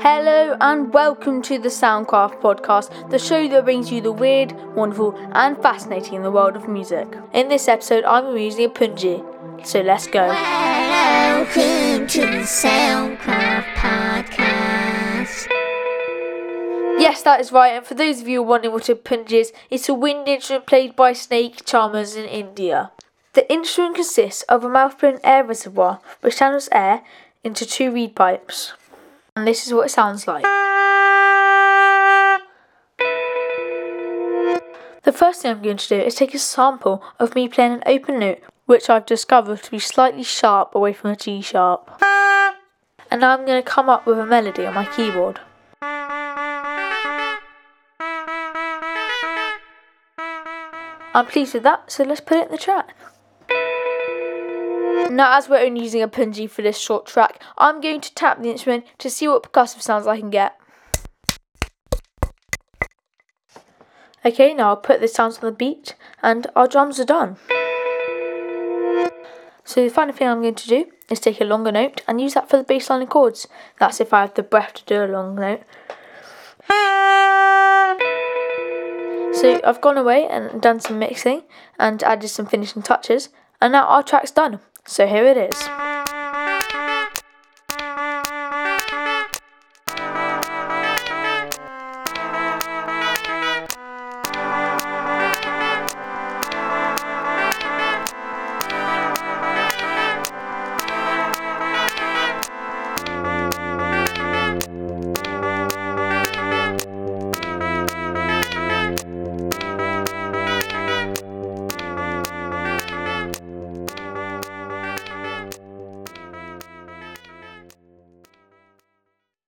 Hello and welcome to the Soundcraft podcast, the show that brings you the weird, wonderful, and fascinating in the world of music. In this episode, I'm using a pungi, so let's go. Welcome to the Soundcraft Podcast. Yes, that is right. And for those of you wondering what a pungi is, it's a wind instrument played by snake charmers in India. The instrument consists of a mouth-blown air reservoir which channels air into two reed pipes. And this is what it sounds like. The first thing I'm going to do is take a sample of me playing an open note, which I've discovered to be slightly sharp away from a G sharp. And now I'm going to come up with a melody on my keyboard. I'm pleased with that, so let's put it in the track. Now, as we're only using a pungi for this short track, I'm going to tap the instrument to see what percussive sounds I can get. Okay, now I'll put the sounds on the beat, and our drums are done. So the final thing I'm going to do is take a longer note and use that for the bass line and chords. That's if I have the breath to do a long note. So I've gone away and done some mixing and added some finishing touches, and now our track's done. So here it is.